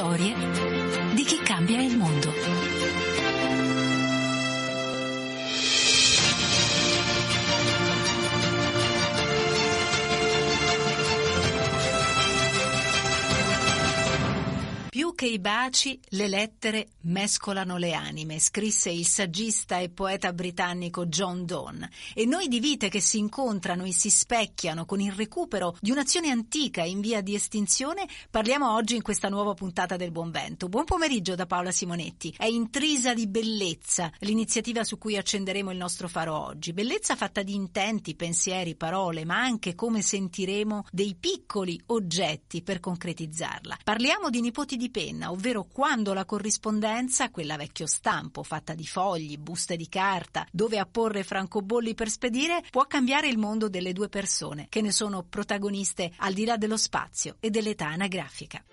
storie i baci, le lettere mescolano le anime, scrisse il saggista e poeta britannico John Donne. E noi di vite che si incontrano e si specchiano con il recupero di un'azione antica in via di estinzione, parliamo oggi in questa nuova puntata del Buon Vento. Buon pomeriggio da Paola Simonetti. È intrisa di bellezza l'iniziativa su cui accenderemo il nostro faro oggi. Bellezza fatta di intenti, pensieri, parole, ma anche come sentiremo dei piccoli oggetti per concretizzarla. Parliamo di nipoti di penna, ovvero quando la corrispondenza, quella vecchio stampo, fatta di fogli, buste di carta, dove apporre francobolli per spedire, può cambiare il mondo delle due persone, che ne sono protagoniste al di là dello spazio e dell'età anagrafica.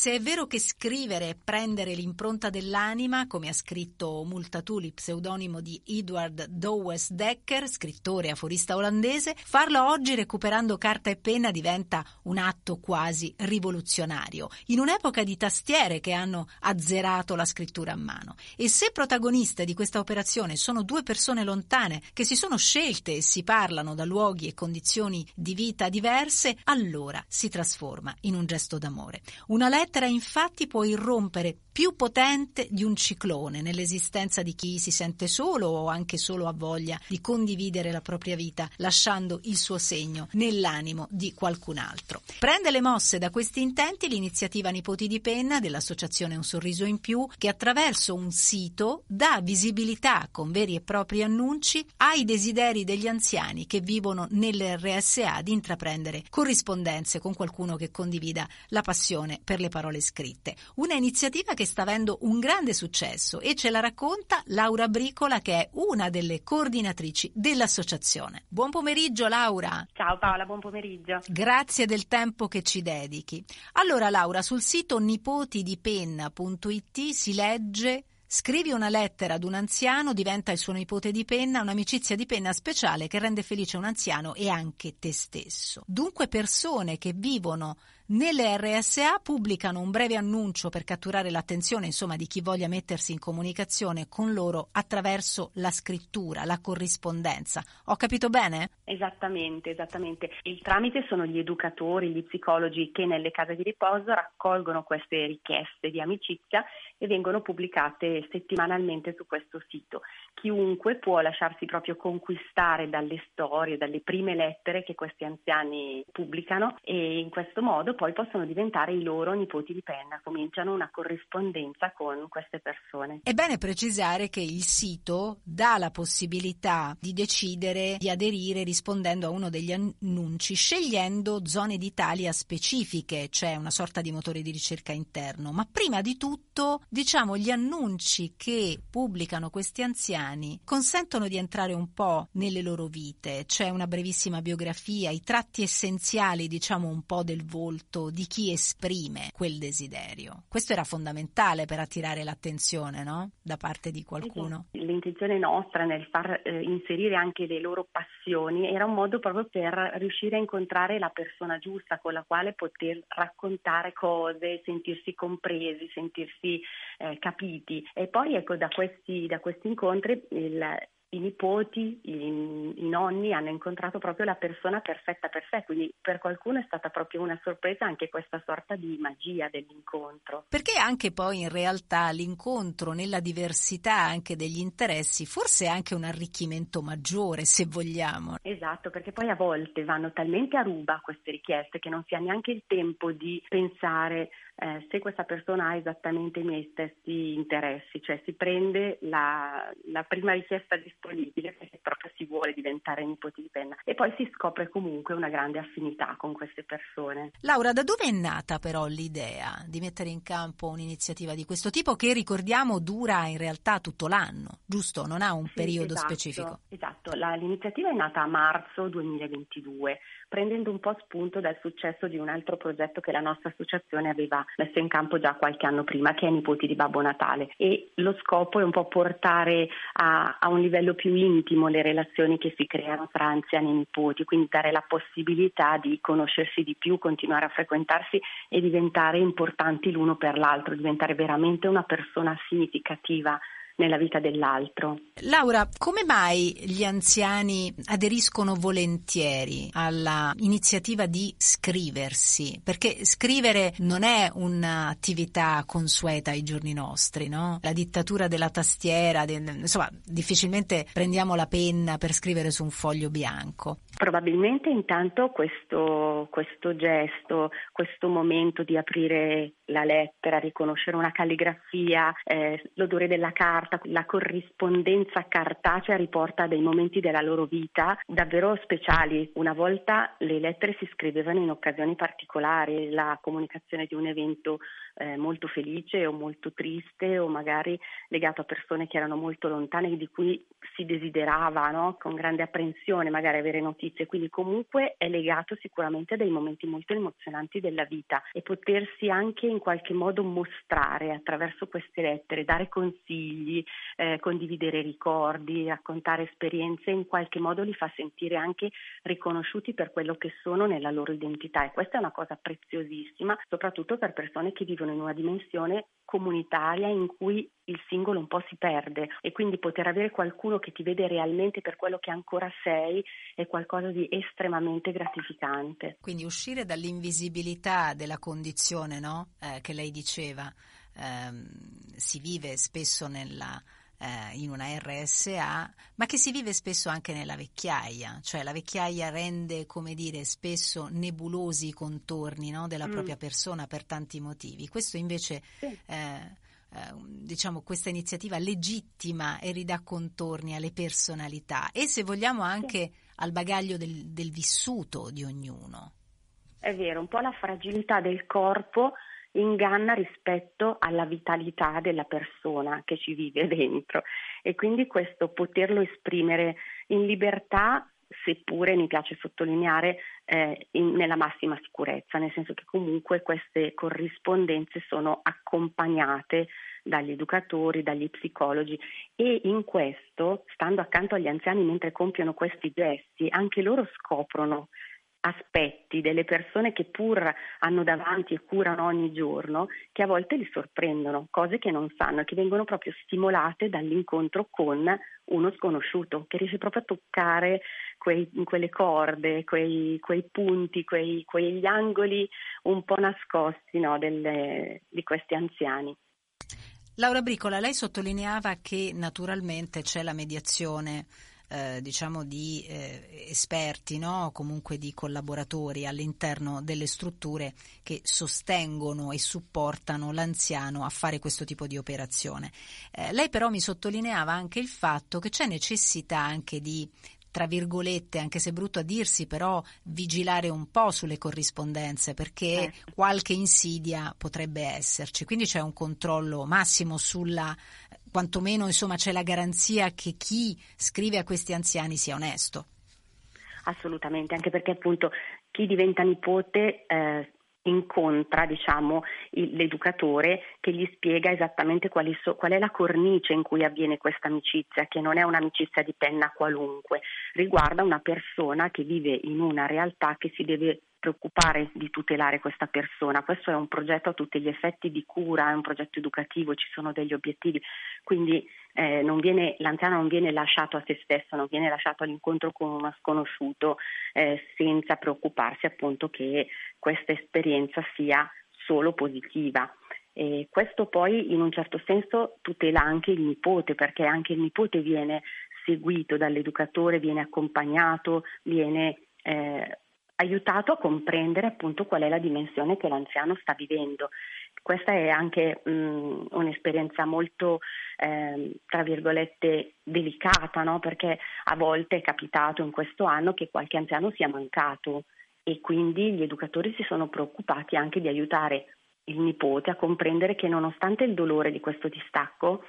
Se è vero che scrivere è prendere l'impronta dell'anima, come ha scritto Multatuli, pseudonimo di Edward Dowes Dekker, scrittore aforista olandese, farlo oggi recuperando carta e penna diventa un atto quasi rivoluzionario, in un'epoca di tastiere che hanno azzerato la scrittura a mano. E se protagoniste di questa operazione sono due persone lontane che si sono scelte e si parlano da luoghi e condizioni di vita diverse, allora si trasforma in un gesto d'amore. Una lettera infatti può irrompere più potente di un ciclone nell'esistenza di chi si sente solo o anche solo ha voglia di condividere la propria vita, lasciando il suo segno nell'animo di qualcun altro. Prende le mosse da questi intenti l'iniziativa Nipoti di Penna dell'associazione Un Sorriso in Più, che attraverso un sito dà visibilità con veri e propri annunci ai desideri degli anziani che vivono nell'RSA di intraprendere corrispondenze con qualcuno che condivida la passione per le parole scritte. Una iniziativa che sta avendo un grande successo e ce la racconta Laura Bricola che è una delle coordinatrici dell'associazione. Buon pomeriggio Laura. Ciao Paola, buon pomeriggio. Grazie del tempo che ci dedichi. Allora Laura, sul sito nipotidipenna.it si legge Scrivi una lettera ad un anziano, diventa il suo nipote di penna, un'amicizia di penna speciale che rende felice un anziano e anche te stesso. Dunque persone che vivono nelle RSA pubblicano un breve annuncio per catturare l'attenzione insomma, di chi voglia mettersi in comunicazione con loro attraverso la scrittura, la corrispondenza. Ho capito bene? Esattamente, esattamente. Il tramite sono gli educatori, gli psicologi che nelle case di riposo raccolgono queste richieste di amicizia e vengono pubblicate settimanalmente su questo sito. Chiunque può lasciarsi proprio conquistare dalle storie, dalle prime lettere che questi anziani pubblicano e in questo modo poi possono diventare i loro nipoti di penna, cominciano una corrispondenza con queste persone. È bene precisare che il sito dà la possibilità di decidere di aderire rispondendo a uno degli annunci, scegliendo zone d'Italia specifiche, cioè una sorta di motore di ricerca interno. Ma prima di tutto, diciamo, gli annunci che pubblicano questi anziani consentono di entrare un po' nelle loro vite, c'è una brevissima biografia, i tratti essenziali, diciamo, un po' del volto di chi esprime quel desiderio. Questo era fondamentale per attirare l'attenzione no? da parte di qualcuno. L'intenzione nostra nel far eh, inserire anche le loro passioni era un modo proprio per riuscire a incontrare la persona giusta con la quale poter raccontare cose, sentirsi compresi, sentirsi eh, capiti. E poi ecco da questi, da questi incontri il, i nipoti, i, i, nonni hanno incontrato proprio la persona perfetta per sé, quindi per qualcuno è stata proprio una sorpresa anche questa sorta di magia dell'incontro. Perché anche poi in realtà l'incontro nella diversità anche degli interessi forse è anche un arricchimento maggiore se vogliamo. Esatto, perché poi a volte vanno talmente a ruba queste richieste che non si ha neanche il tempo di pensare eh, se questa persona ha esattamente i miei stessi interessi, cioè si prende la, la prima richiesta disponibile perché proprio si vuole diventare nipoti di penna e poi si scopre comunque una grande affinità con queste persone. Laura, da dove è nata però l'idea di mettere in campo un'iniziativa di questo tipo che ricordiamo dura in realtà tutto l'anno, giusto? Non ha un sì, periodo esatto, specifico. Esatto, la, l'iniziativa è nata a marzo 2022 prendendo un po' spunto dal successo di un altro progetto che la nostra associazione aveva messo in campo già qualche anno prima, che è Nipoti di Babbo Natale. E lo scopo è un po' portare a, a un livello più intimo le relazioni che si creano tra anziani e nipoti, quindi dare la possibilità di conoscersi di più, continuare a frequentarsi e diventare importanti l'uno per l'altro, diventare veramente una persona significativa nella vita dell'altro. Laura, come mai gli anziani aderiscono volentieri alla iniziativa di scriversi? Perché scrivere non è un'attività consueta ai giorni nostri, no? La dittatura della tastiera, insomma, difficilmente prendiamo la penna per scrivere su un foglio bianco. Probabilmente intanto questo, questo gesto, questo momento di aprire la lettera, riconoscere una calligrafia, eh, l'odore della carta, la corrispondenza cartacea riporta dei momenti della loro vita davvero speciali. Una volta le lettere si scrivevano in occasioni particolari, la comunicazione di un evento eh, molto felice o molto triste o magari legato a persone che erano molto lontane di cui si desiderava no? con grande apprensione magari avere notizie, quindi comunque è legato sicuramente a dei momenti molto emozionanti della vita e potersi anche in qualche modo mostrare attraverso queste lettere, dare consigli, eh, condividere ricordi, raccontare esperienze, in qualche modo li fa sentire anche riconosciuti per quello che sono nella loro identità. E questa è una cosa preziosissima, soprattutto per persone che vivono in una dimensione comunitaria in cui il singolo un po' si perde e quindi poter avere qualcuno che ti vede realmente per quello che ancora sei è qualcosa di estremamente gratificante. Quindi uscire dall'invisibilità della condizione no? eh, che lei diceva, eh, si vive spesso nella eh, in una RSA, ma che si vive spesso anche nella vecchiaia, cioè la vecchiaia rende, come dire, spesso nebulosi i contorni no, della mm. propria persona per tanti motivi. Questo invece sì. eh, eh, diciamo questa iniziativa legittima e ridà contorni alle personalità e se vogliamo anche sì. al bagaglio del, del vissuto di ognuno. È vero, un po' la fragilità del corpo inganna rispetto alla vitalità della persona che ci vive dentro e quindi questo poterlo esprimere in libertà seppure mi piace sottolineare eh, in, nella massima sicurezza, nel senso che comunque queste corrispondenze sono accompagnate dagli educatori, dagli psicologi e in questo, stando accanto agli anziani mentre compiono questi gesti, anche loro scoprono aspetti delle persone che pur hanno davanti e curano ogni giorno, che a volte li sorprendono, cose che non sanno e che vengono proprio stimolate dall'incontro con uno sconosciuto, che riesce proprio a toccare quei, quelle corde, quei, quei punti, quei, quegli angoli un po' nascosti no, delle, di questi anziani. Laura Bricola, lei sottolineava che naturalmente c'è la mediazione eh, diciamo di eh, esperti, no? comunque di collaboratori all'interno delle strutture che sostengono e supportano l'anziano a fare questo tipo di operazione. Eh, lei però mi sottolineava anche il fatto che c'è necessità anche di tra virgolette, anche se brutto a dirsi, però vigilare un po' sulle corrispondenze perché eh. qualche insidia potrebbe esserci. Quindi c'è un controllo massimo sulla quantomeno insomma, c'è la garanzia che chi scrive a questi anziani sia onesto. Assolutamente, anche perché appunto chi diventa nipote eh, incontra diciamo, il, l'educatore che gli spiega esattamente so, qual è la cornice in cui avviene questa amicizia, che non è un'amicizia di penna qualunque, riguarda una persona che vive in una realtà che si deve preoccupare di tutelare questa persona. Questo è un progetto a tutti gli effetti di cura, è un progetto educativo, ci sono degli obiettivi, quindi eh, non viene, l'anziano non viene lasciato a se stesso, non viene lasciato all'incontro con uno sconosciuto eh, senza preoccuparsi appunto che questa esperienza sia solo positiva. E questo poi in un certo senso tutela anche il nipote, perché anche il nipote viene seguito dall'educatore, viene accompagnato, viene eh, aiutato a comprendere appunto qual è la dimensione che l'anziano sta vivendo. Questa è anche mh, un'esperienza molto, eh, tra virgolette, delicata, no? perché a volte è capitato in questo anno che qualche anziano sia mancato e quindi gli educatori si sono preoccupati anche di aiutare il nipote a comprendere che nonostante il dolore di questo distacco,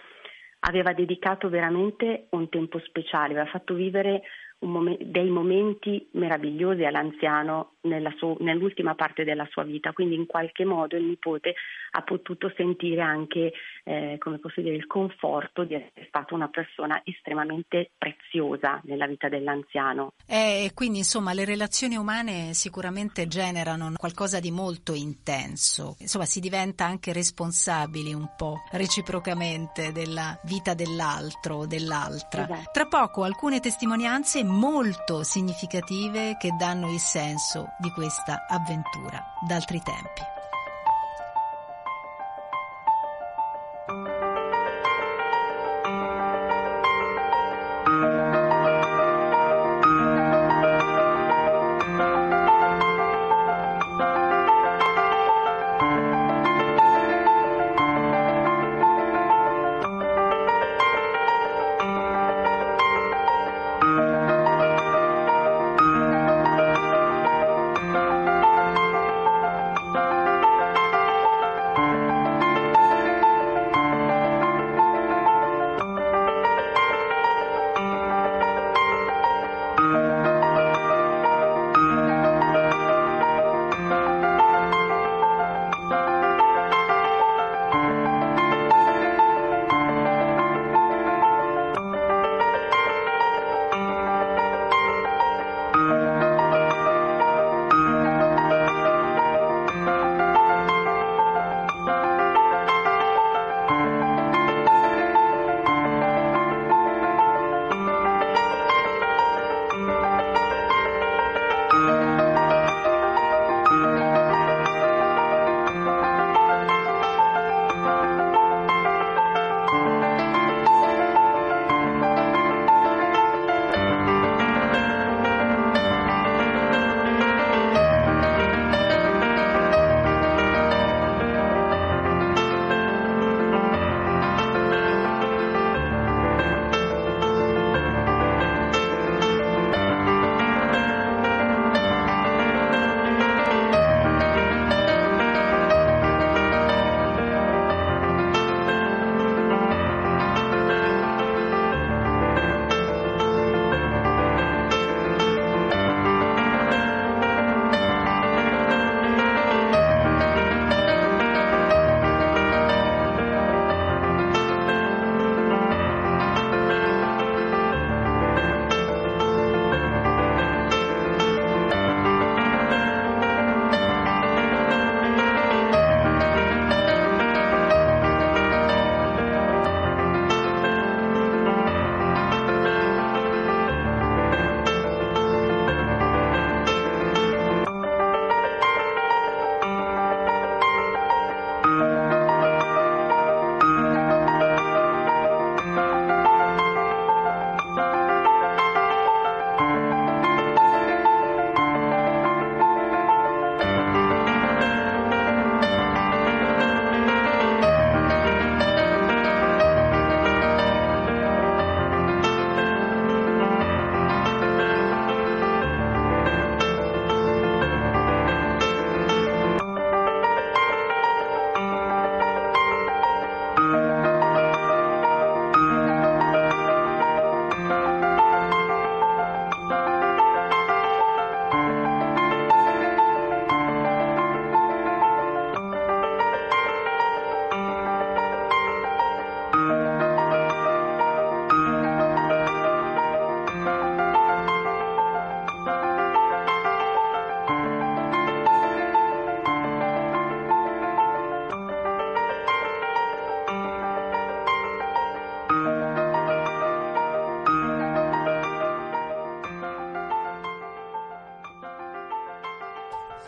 aveva dedicato veramente un tempo speciale, aveva fatto vivere mom- dei momenti meravigliosi all'anziano su- nell'ultima parte della sua vita, quindi in qualche modo il nipote ha potuto sentire anche, eh, come posso dire, il conforto di essere stata una persona estremamente preziosa nella vita dell'anziano. E eh, quindi insomma le relazioni umane sicuramente generano qualcosa di molto intenso, insomma si diventa anche responsabili un po' reciprocamente della vita dell'altro o dell'altra. Esatto. Tra poco alcune testimonianze molto significative che danno il senso di questa avventura d'altri tempi.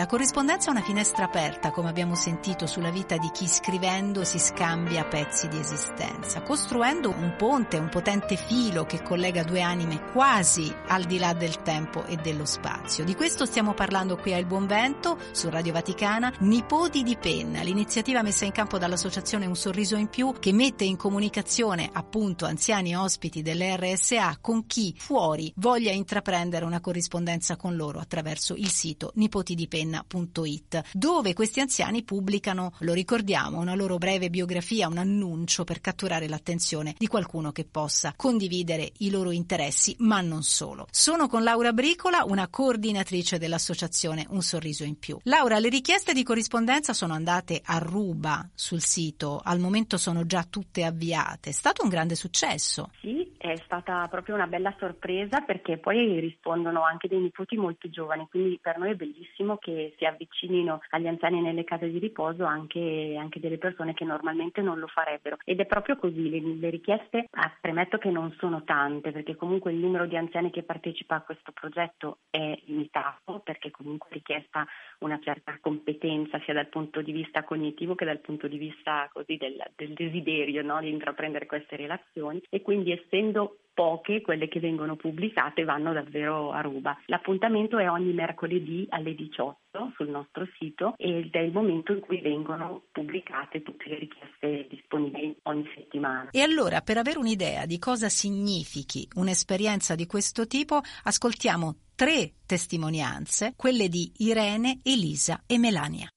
Corrispondenza è una finestra aperta, come abbiamo sentito, sulla vita di chi scrivendo si scambia pezzi di esistenza, costruendo un ponte, un potente filo che collega due anime quasi al di là del tempo e dello spazio. Di questo stiamo parlando qui a Il Buon Vento, su Radio Vaticana, Nipoti di Penna, l'iniziativa messa in campo dall'associazione Un Sorriso in Più che mette in comunicazione appunto anziani ospiti dell'RSA con chi fuori voglia intraprendere una corrispondenza con loro attraverso il sito nipotidipenna melania.it, dove questi anziani pubblicano, lo ricordiamo, una loro breve biografia, un annuncio per catturare l'attenzione di qualcuno che possa condividere i loro interessi, ma non solo. Sono con Laura Bricola, una coordinatrice dell'associazione Un sorriso in più. Laura, le richieste di corrispondenza sono andate a ruba sul sito, al momento sono già tutte avviate. È stato un grande successo. Sì, è stata proprio una bella sorpresa perché poi rispondono anche dei nipoti molto giovani, quindi per noi è bellissimo che si avvicinino agli anziani nelle case di riposo anche, anche delle persone che normalmente non lo farebbero. Ed è proprio così, le, le richieste, ah, premetto che non sono tante perché comunque il numero di anziani che partecipa a questo progetto è limitato perché comunque è richiesta una certa competenza sia dal punto di vista cognitivo che dal punto di vista così del, del desiderio no? di intraprendere queste relazioni e quindi essendo essendo poche quelle che vengono pubblicate vanno davvero a ruba. L'appuntamento è ogni mercoledì alle 18 sul nostro sito ed è il momento in cui vengono pubblicate tutte le richieste disponibili ogni settimana. E allora, per avere un'idea di cosa significhi un'esperienza di questo tipo, ascoltiamo tre testimonianze, quelle di Irene, Elisa e Melania.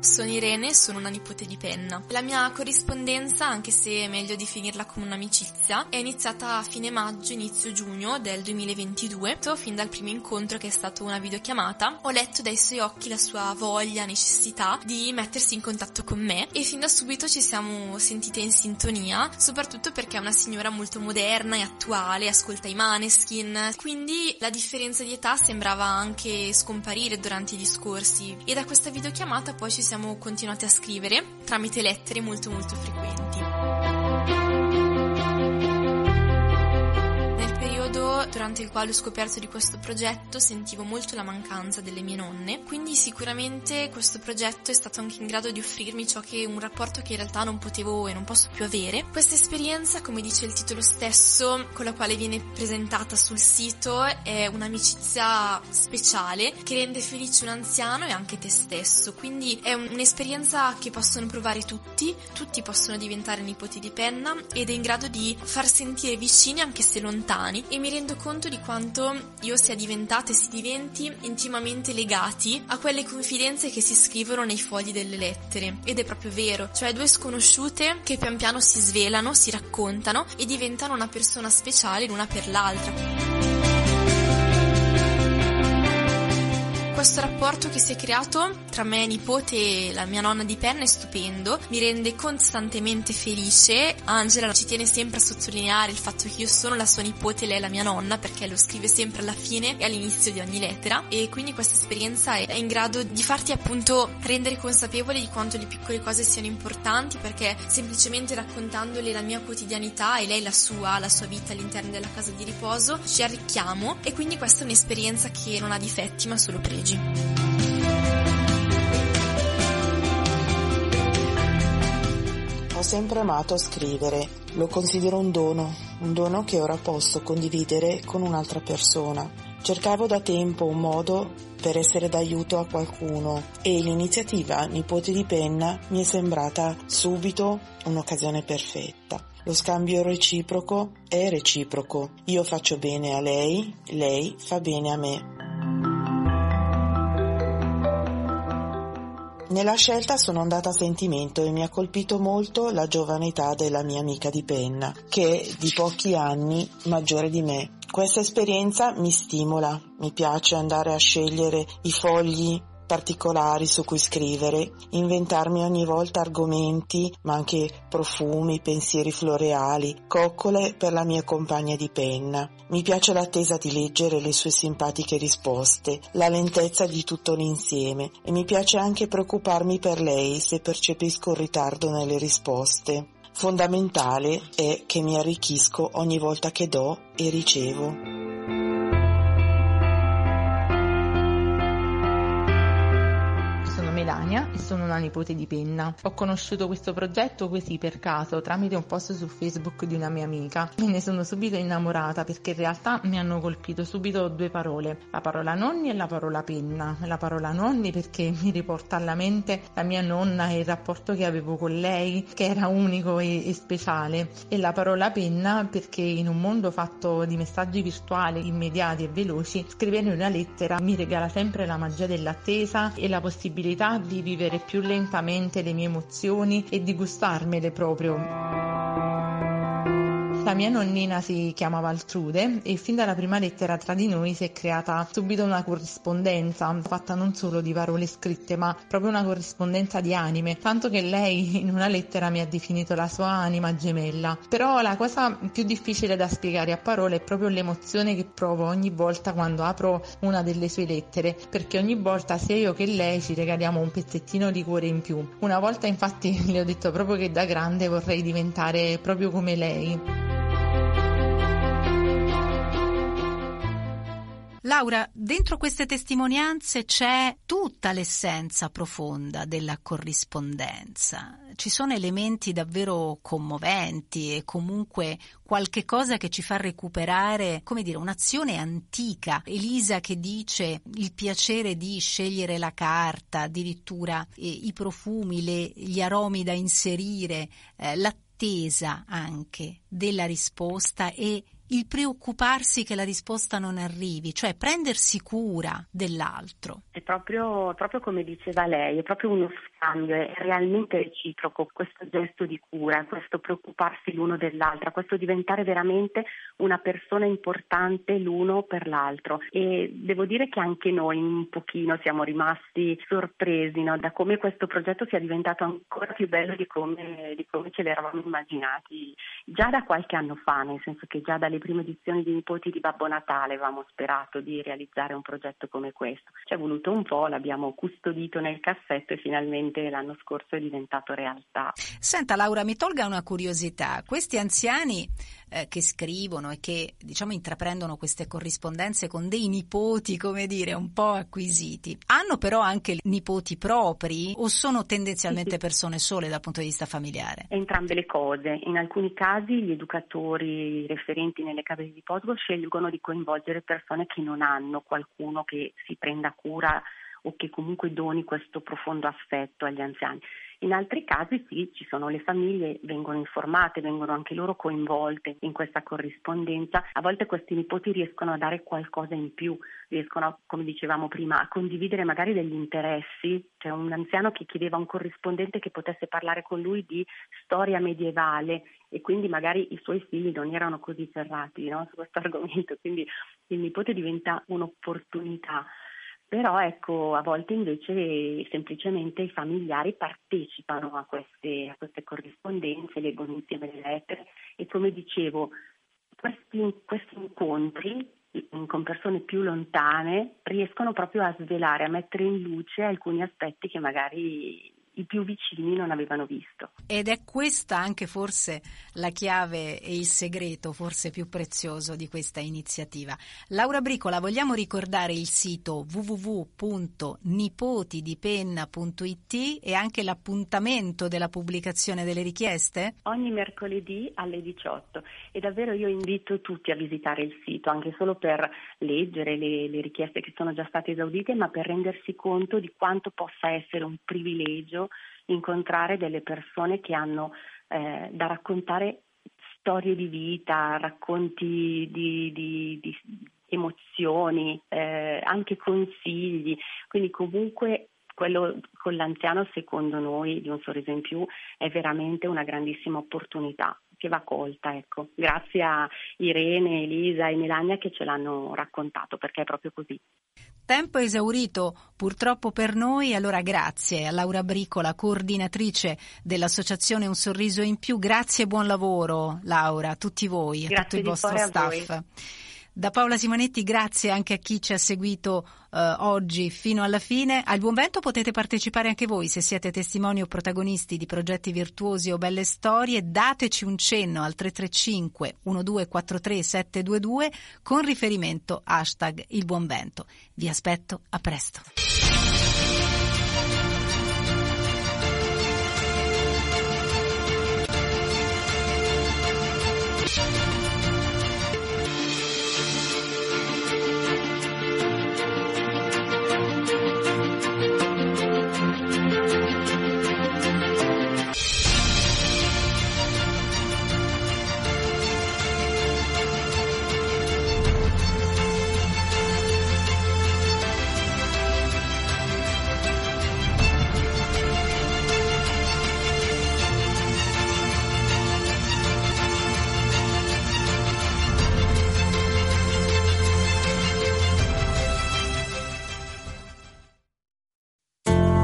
Sono Irene, sono una nipote di Penna. La mia corrispondenza, anche se è meglio definirla come un'amicizia, è iniziata a fine maggio, inizio giugno del 2022. Fin dal primo incontro, che è stata una videochiamata, ho letto dai suoi occhi la sua voglia, necessità di mettersi in contatto con me e fin da subito ci siamo sentite in sintonia, soprattutto perché è una signora molto moderna e attuale, ascolta i maneskin, quindi la differenza di età sembrava anche scomparire durante i discorsi e da questa videochiamata poi ci siamo continuati a scrivere tramite lettere molto molto frequenti. Durante il quale ho scoperto di questo progetto sentivo molto la mancanza delle mie nonne, quindi sicuramente questo progetto è stato anche in grado di offrirmi ciò che un rapporto che in realtà non potevo e non posso più avere. Questa esperienza, come dice il titolo stesso, con la quale viene presentata sul sito, è un'amicizia speciale che rende felice un anziano e anche te stesso, quindi è un'esperienza che possono provare tutti, tutti possono diventare nipoti di penna ed è in grado di far sentire vicini anche se lontani e mi rendo conto di quanto io sia diventata e si diventi intimamente legati a quelle confidenze che si scrivono nei fogli delle lettere. Ed è proprio vero, cioè due sconosciute che pian piano si svelano, si raccontano e diventano una persona speciale l'una per l'altra. Questo rapporto che si è creato tra me nipote e la mia nonna di penna è stupendo, mi rende costantemente felice. Angela ci tiene sempre a sottolineare il fatto che io sono la sua nipote e lei è la mia nonna perché lo scrive sempre alla fine e all'inizio di ogni lettera. E quindi questa esperienza è in grado di farti appunto rendere consapevole di quanto le piccole cose siano importanti perché semplicemente raccontandole la mia quotidianità e lei la sua, la sua vita all'interno della casa di riposo ci arricchiamo. E quindi questa è un'esperienza che non ha difetti ma solo pregi oggi. Ho sempre amato scrivere, lo considero un dono, un dono che ora posso condividere con un'altra persona. Cercavo da tempo un modo per essere d'aiuto a qualcuno e l'iniziativa Nipoti di Penna mi è sembrata subito un'occasione perfetta. Lo scambio reciproco è reciproco. Io faccio bene a lei, lei fa bene a me. Nella scelta sono andata a sentimento e mi ha colpito molto la giovane età della mia amica di penna, che è di pochi anni maggiore di me. Questa esperienza mi stimola, mi piace andare a scegliere i fogli particolari su cui scrivere, inventarmi ogni volta argomenti, ma anche profumi, pensieri floreali, coccole per la mia compagna di penna. Mi piace l'attesa di leggere le sue simpatiche risposte, la lentezza di tutto l'insieme e mi piace anche preoccuparmi per lei se percepisco un ritardo nelle risposte. Fondamentale è che mi arricchisco ogni volta che do e ricevo. Sono una nipote di Penna. Ho conosciuto questo progetto così per caso tramite un post su Facebook di una mia amica. Me ne sono subito innamorata perché in realtà mi hanno colpito subito due parole, la parola nonni e la parola penna. La parola nonni perché mi riporta alla mente la mia nonna e il rapporto che avevo con lei che era unico e, e speciale e la parola penna perché in un mondo fatto di messaggi virtuali immediati e veloci scrivere una lettera mi regala sempre la magia dell'attesa e la possibilità di vivere più lentamente le mie emozioni e di gustarmele proprio. La mia nonnina si chiamava Altrude e fin dalla prima lettera tra di noi si è creata subito una corrispondenza, fatta non solo di parole scritte, ma proprio una corrispondenza di anime, tanto che lei in una lettera mi ha definito la sua anima gemella. Però la cosa più difficile da spiegare a parole è proprio l'emozione che provo ogni volta quando apro una delle sue lettere, perché ogni volta sia io che lei ci regaliamo un pezzettino di cuore in più. Una volta infatti le ho detto proprio che da grande vorrei diventare proprio come lei. Laura, dentro queste testimonianze c'è tutta l'essenza profonda della corrispondenza. Ci sono elementi davvero commoventi e comunque qualche cosa che ci fa recuperare, come dire, un'azione antica. Elisa che dice il piacere di scegliere la carta, addirittura eh, i profumi, le, gli aromi da inserire, eh, l'attesa anche della risposta e il preoccuparsi che la risposta non arrivi, cioè prendersi cura dell'altro. È proprio, proprio come diceva lei, è proprio uno scambio, è realmente reciproco questo gesto di cura, questo preoccuparsi l'uno dell'altra, questo diventare veramente una persona importante l'uno per l'altro. E devo dire che anche noi un pochino siamo rimasti sorpresi no? da come questo progetto sia diventato ancora più bello di come, di come ce l'eravamo immaginati già da qualche anno fa, nel senso che già dalle prime edizioni di Nipoti di Babbo Natale avevamo sperato di realizzare un progetto come questo. Ci è voluto un po', l'abbiamo custodito nel cassetto e finalmente finalmente l'anno scorso è diventato realtà. Senta Laura, mi tolga una curiosità. Questi anziani eh, che scrivono e che diciamo intraprendono queste corrispondenze con dei nipoti, come dire, un po' acquisiti, hanno però anche nipoti propri o sono tendenzialmente persone sole dal punto di vista familiare? Entrambe le cose. In alcuni casi gli educatori referenti nelle case di riposo scelgono di coinvolgere persone che non hanno qualcuno che si prenda cura o che comunque doni questo profondo affetto agli anziani. In altri casi sì, ci sono le famiglie, vengono informate, vengono anche loro coinvolte in questa corrispondenza. A volte questi nipoti riescono a dare qualcosa in più, riescono, come dicevamo prima, a condividere magari degli interessi. C'è un anziano che chiedeva a un corrispondente che potesse parlare con lui di storia medievale e quindi magari i suoi figli non erano così ferrati no, su questo argomento, quindi il nipote diventa un'opportunità però ecco, a volte invece semplicemente i familiari partecipano a queste, a queste corrispondenze, leggono insieme le lettere. E come dicevo, questi, questi incontri con persone più lontane riescono proprio a svelare, a mettere in luce alcuni aspetti che magari i più vicini non avevano visto. Ed è questa anche forse la chiave e il segreto forse più prezioso di questa iniziativa. Laura Bricola, vogliamo ricordare il sito www.nipotidipenna.it e anche l'appuntamento della pubblicazione delle richieste? Ogni mercoledì alle 18 e davvero io invito tutti a visitare il sito anche solo per leggere le, le richieste che sono già state esaudite ma per rendersi conto di quanto possa essere un privilegio incontrare delle persone che hanno eh, da raccontare storie di vita, racconti di, di, di emozioni, eh, anche consigli, quindi comunque quello con l'anziano secondo noi di un sorriso in più è veramente una grandissima opportunità che va colta. Ecco. Grazie a Irene, Elisa e Melania che ce l'hanno raccontato perché è proprio così. Tempo esaurito purtroppo per noi, allora grazie a Laura Bricola, coordinatrice dell'associazione Un Sorriso in Più. Grazie e buon lavoro Laura, a tutti voi, a tutto il vostro staff. Da Paola Simonetti grazie anche a chi ci ha seguito eh, oggi fino alla fine. Al Buon Vento potete partecipare anche voi se siete testimoni o protagonisti di progetti virtuosi o belle storie. Dateci un cenno al 335 1243 722 con riferimento hashtag Il Buon Vento. Vi aspetto, a presto.